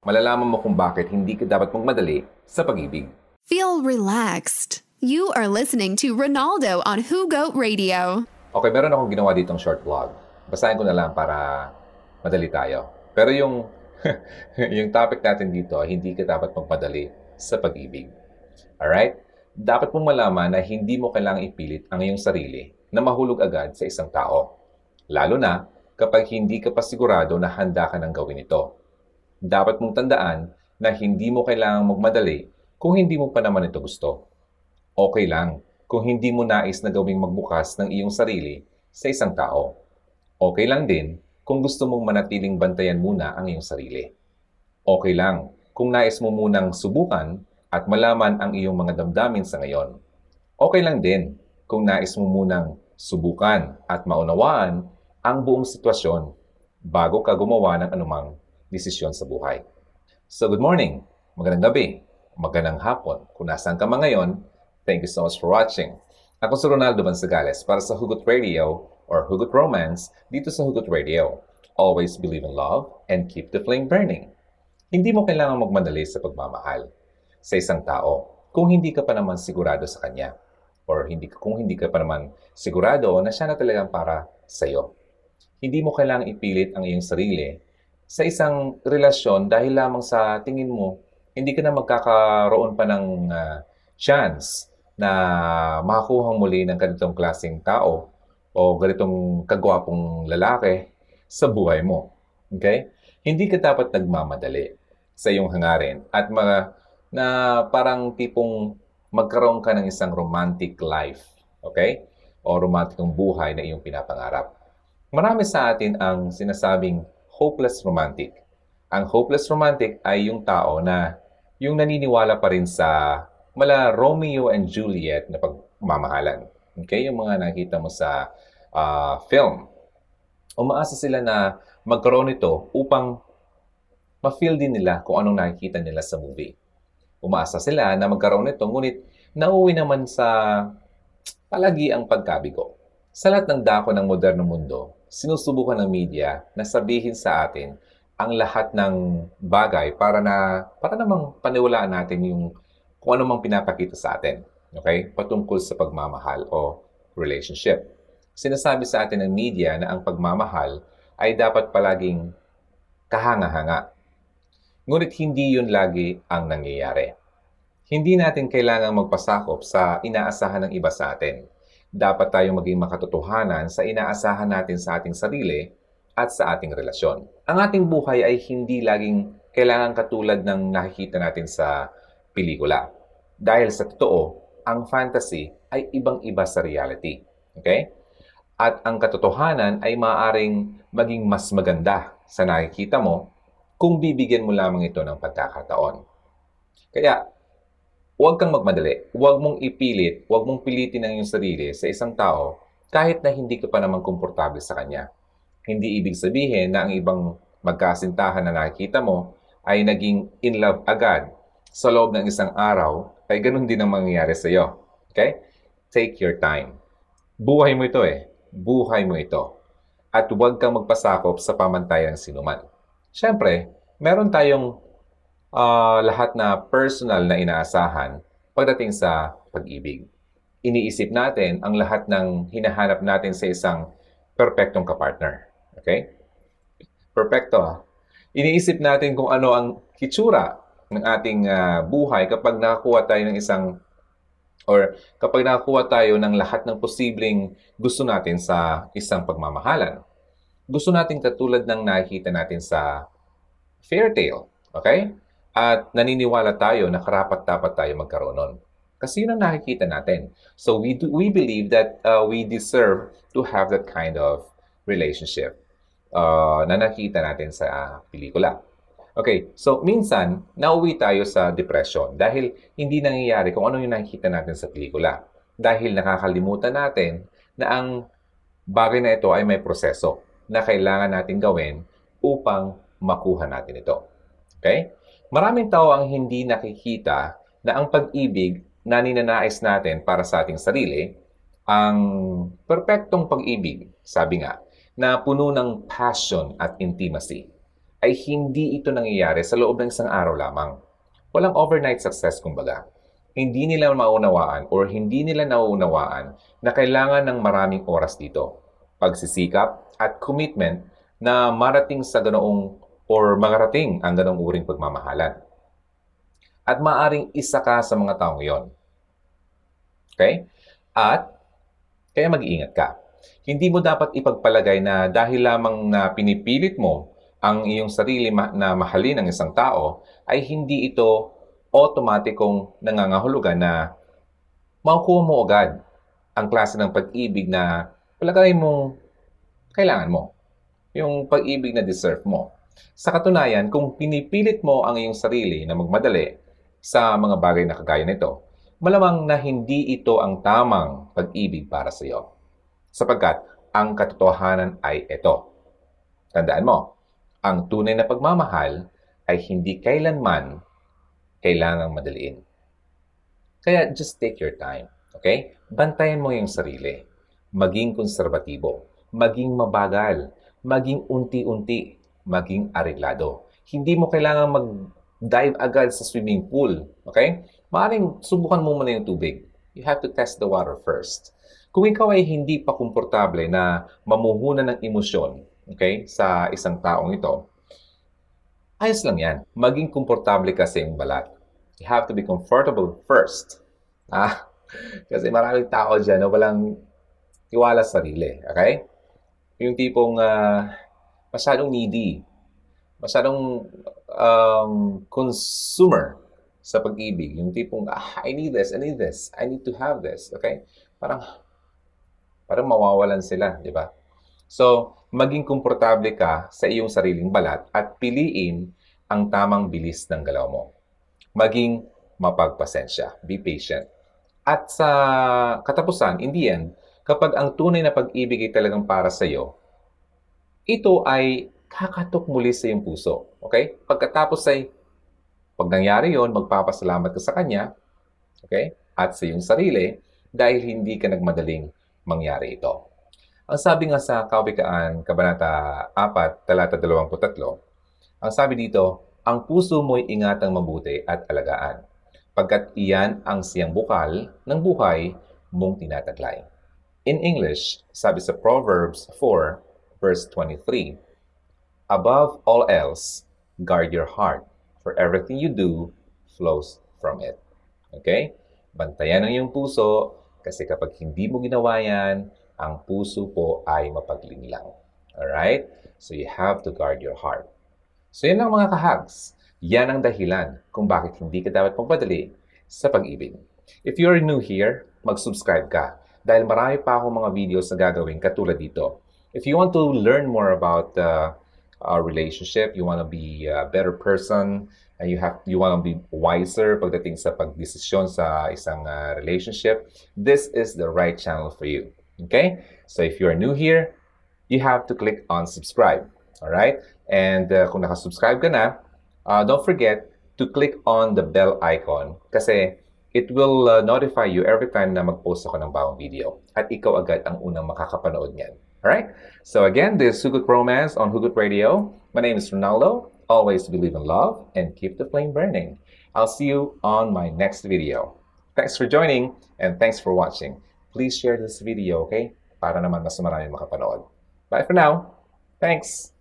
malalaman mo kung bakit hindi ka dapat magmadali sa pag-ibig. Feel relaxed. You are listening to Ronaldo on Who Goat Radio. Okay, meron akong ginawa ditong short vlog. Basahin ko na lang para madali tayo. Pero yung yung topic natin dito, hindi ka dapat magmadali sa pag-ibig. Alright? Dapat mong malaman na hindi mo kailangang ipilit ang iyong sarili na mahulog agad sa isang tao. Lalo na kapag hindi ka pa sigurado na handa ka nang gawin ito dapat mong tandaan na hindi mo kailangang magmadali kung hindi mo pa naman ito gusto. Okay lang kung hindi mo nais na gawing magbukas ng iyong sarili sa isang tao. Okay lang din kung gusto mong manatiling bantayan muna ang iyong sarili. Okay lang kung nais mo munang subukan at malaman ang iyong mga damdamin sa ngayon. Okay lang din kung nais mo munang subukan at maunawaan ang buong sitwasyon bago ka gumawa ng anumang desisyon sa buhay. So good morning, magandang gabi, magandang hapon. Kung nasaan ka man ngayon, thank you so much for watching. Ako si Ronaldo Bansagales para sa Hugot Radio or Hugot Romance dito sa Hugot Radio. Always believe in love and keep the flame burning. Hindi mo kailangan magmadali sa pagmamahal sa isang tao kung hindi ka pa naman sigurado sa kanya or hindi kung hindi ka pa naman sigurado na siya na talagang para sa iyo. Hindi mo kailangang ipilit ang iyong sarili sa isang relasyon dahil lamang sa tingin mo, hindi ka na magkakaroon pa ng uh, chance na makakuha muli ng ganitong klaseng tao o ganitong kagwapong lalaki sa buhay mo. Okay? Hindi ka dapat nagmamadali sa iyong hangarin at mga na parang tipong magkaroon ka ng isang romantic life. Okay? O romantikong buhay na iyong pinapangarap. Marami sa atin ang sinasabing hopeless romantic. Ang hopeless romantic ay yung tao na yung naniniwala pa rin sa mala Romeo and Juliet na pagmamahalan. Okay? Yung mga nakita mo sa uh, film. Umaasa sila na magkaroon nito upang ma-feel din nila kung anong nakikita nila sa movie. Umaasa sila na magkaroon nito, ngunit nauwi naman sa palagi ang pagkabigo. Sa lahat ng dako ng modernong mundo, sinusubukan ng media na sabihin sa atin ang lahat ng bagay para na para namang paniwalaan natin yung kung ano mang pinapakita sa atin. Okay? Patungkol sa pagmamahal o relationship. Sinasabi sa atin ng media na ang pagmamahal ay dapat palaging kahanga-hanga. Ngunit hindi yun lagi ang nangyayari. Hindi natin kailangang magpasakop sa inaasahan ng iba sa atin dapat tayong maging makatotohanan sa inaasahan natin sa ating sarili at sa ating relasyon. Ang ating buhay ay hindi laging kailangan katulad ng nakikita natin sa pelikula. Dahil sa totoo, ang fantasy ay ibang-iba sa reality. Okay? At ang katotohanan ay maaaring maging mas maganda sa nakikita mo kung bibigyan mo lamang ito ng pagkakataon. Kaya, Huwag kang magmadali. Huwag mong ipilit, huwag mong pilitin ang iyong sarili sa isang tao kahit na hindi ka pa naman komportable sa kanya. Hindi ibig sabihin na ang ibang magkasintahan na nakikita mo ay naging in love agad sa loob ng isang araw ay ganun din ang mangyayari sa iyo. Okay? Take your time. Buhay mo ito eh. Buhay mo ito. At huwag kang magpasakop sa pamantayan ng sinuman. Siyempre, meron tayong uh, lahat na personal na inaasahan pagdating sa pag-ibig. Iniisip natin ang lahat ng hinahanap natin sa isang perpektong kapartner. Okay? Perpekto ha? Iniisip natin kung ano ang kitsura ng ating uh, buhay kapag nakakuha tayo ng isang or kapag nakakuha tayo ng lahat ng posibleng gusto natin sa isang pagmamahalan. Gusto natin katulad ng nakikita natin sa fairy tale. Okay? At naniniwala tayo na karapat-dapat tayo magkaroon nun. Kasi yun ang nakikita natin. So we, do, we believe that uh, we deserve to have that kind of relationship uh, na nakita natin sa pelikula. Okay, so minsan, nauwi tayo sa depression dahil hindi nangyayari kung ano yung nakikita natin sa pelikula. Dahil nakakalimutan natin na ang bagay na ito ay may proseso na kailangan natin gawin upang makuha natin ito. Okay? Maraming tao ang hindi nakikita na ang pag-ibig na ninanais natin para sa ating sarili, ang perpektong pag-ibig, sabi nga, na puno ng passion at intimacy. ay hindi ito nangyayari sa loob ng isang araw lamang. Walang overnight success kumbaga. Hindi nila maunawaan or hindi nila nauunawaan na kailangan ng maraming oras dito. Pagsisikap at commitment na marating sa ganoong or marating ang ganoong uring pagmamahalan. At maaring isa ka sa mga taong yon. Okay? At kaya mag-iingat ka. Hindi mo dapat ipagpalagay na dahil lamang na pinipilit mo ang iyong sarili ma- na mahalin ng isang tao, ay hindi ito otomatikong nangangahulugan na makukuha mo agad ang klase ng pag-ibig na palagay mong kailangan mo. Yung pag-ibig na deserve mo. Sa katunayan, kung pinipilit mo ang iyong sarili na magmadali sa mga bagay na kagaya nito, malamang na hindi ito ang tamang pag-ibig para sa iyo. Sapagkat ang katotohanan ay ito. Tandaan mo, ang tunay na pagmamahal ay hindi kailanman kailangang madaliin. Kaya just take your time, okay? Bantayan mo yung sarili. Maging konserbatibo, maging mabagal, maging unti-unti, maging areglado. Hindi mo kailangan mag-dive agad sa swimming pool, okay? Maaring subukan mo muna yung tubig. You have to test the water first. Kung ikaw ay hindi pa komportable na mamuhunan ng emosyon okay, sa isang taong ito, ayos lang yan. Maging komportable ka sa iyong balat. You have to be comfortable first. Ah, kasi maraming tao dyan na walang tiwala sa sarili. Okay? Yung tipong uh, masyadong needy, masyadong um, consumer sa pag-ibig. Yung tipong, ah, I need this, I need this, I need to have this. Okay? Parang, parang mawawalan sila, di ba? So, maging komportable ka sa iyong sariling balat at piliin ang tamang bilis ng galaw mo. Maging mapagpasensya. Be patient. At sa katapusan, in the end, kapag ang tunay na pag-ibig ay talagang para sa iyo, ito ay kakatok muli sa iyong puso. Okay? Pagkatapos ay pag nangyari yon, magpapasalamat ka sa Kanya, okay? At sa iyong sarili, dahil hindi ka nagmadaling mangyari ito. Ang sabi nga sa Kawikaan, Kabanata 4, Talata 23, ang sabi dito, ang puso mo'y ingatang mabuti at alagaan, pagkat iyan ang siyang bukal ng buhay mong tinataglay. In English, sabi sa Proverbs 4, verse 23, Above all else, guard your heart, for everything you do flows from it. Okay? Bantayan ang iyong puso kasi kapag hindi mo ginawa yan, ang puso po ay mapaglinlang. Alright? So you have to guard your heart. So yan lang mga kahags. Yan ang dahilan kung bakit hindi ka dapat magpadali sa pag-ibig. If you're new here, mag-subscribe ka dahil marami pa akong mga videos na gagawin katulad dito. If you want to learn more about uh, our relationship, you want to be a better person, and you have you want to be wiser pagdating sa pagdesisyon sa isang uh, relationship, this is the right channel for you. Okay? So if you are new here, you have to click on subscribe. All right? And uh, kung naka-subscribe ka na, uh, don't forget to click on the bell icon kasi it will uh, notify you every time na mag-post ako ng bagong video at ikaw agad ang unang makakapanood niyan. Alright? So again, this is Hugot Romance on Hugot Radio. My name is Ronaldo. Always believe in love and keep the flame burning. I'll see you on my next video. Thanks for joining and thanks for watching. Please share this video, okay? Para naman mas maraming makapanood. Bye for now. Thanks!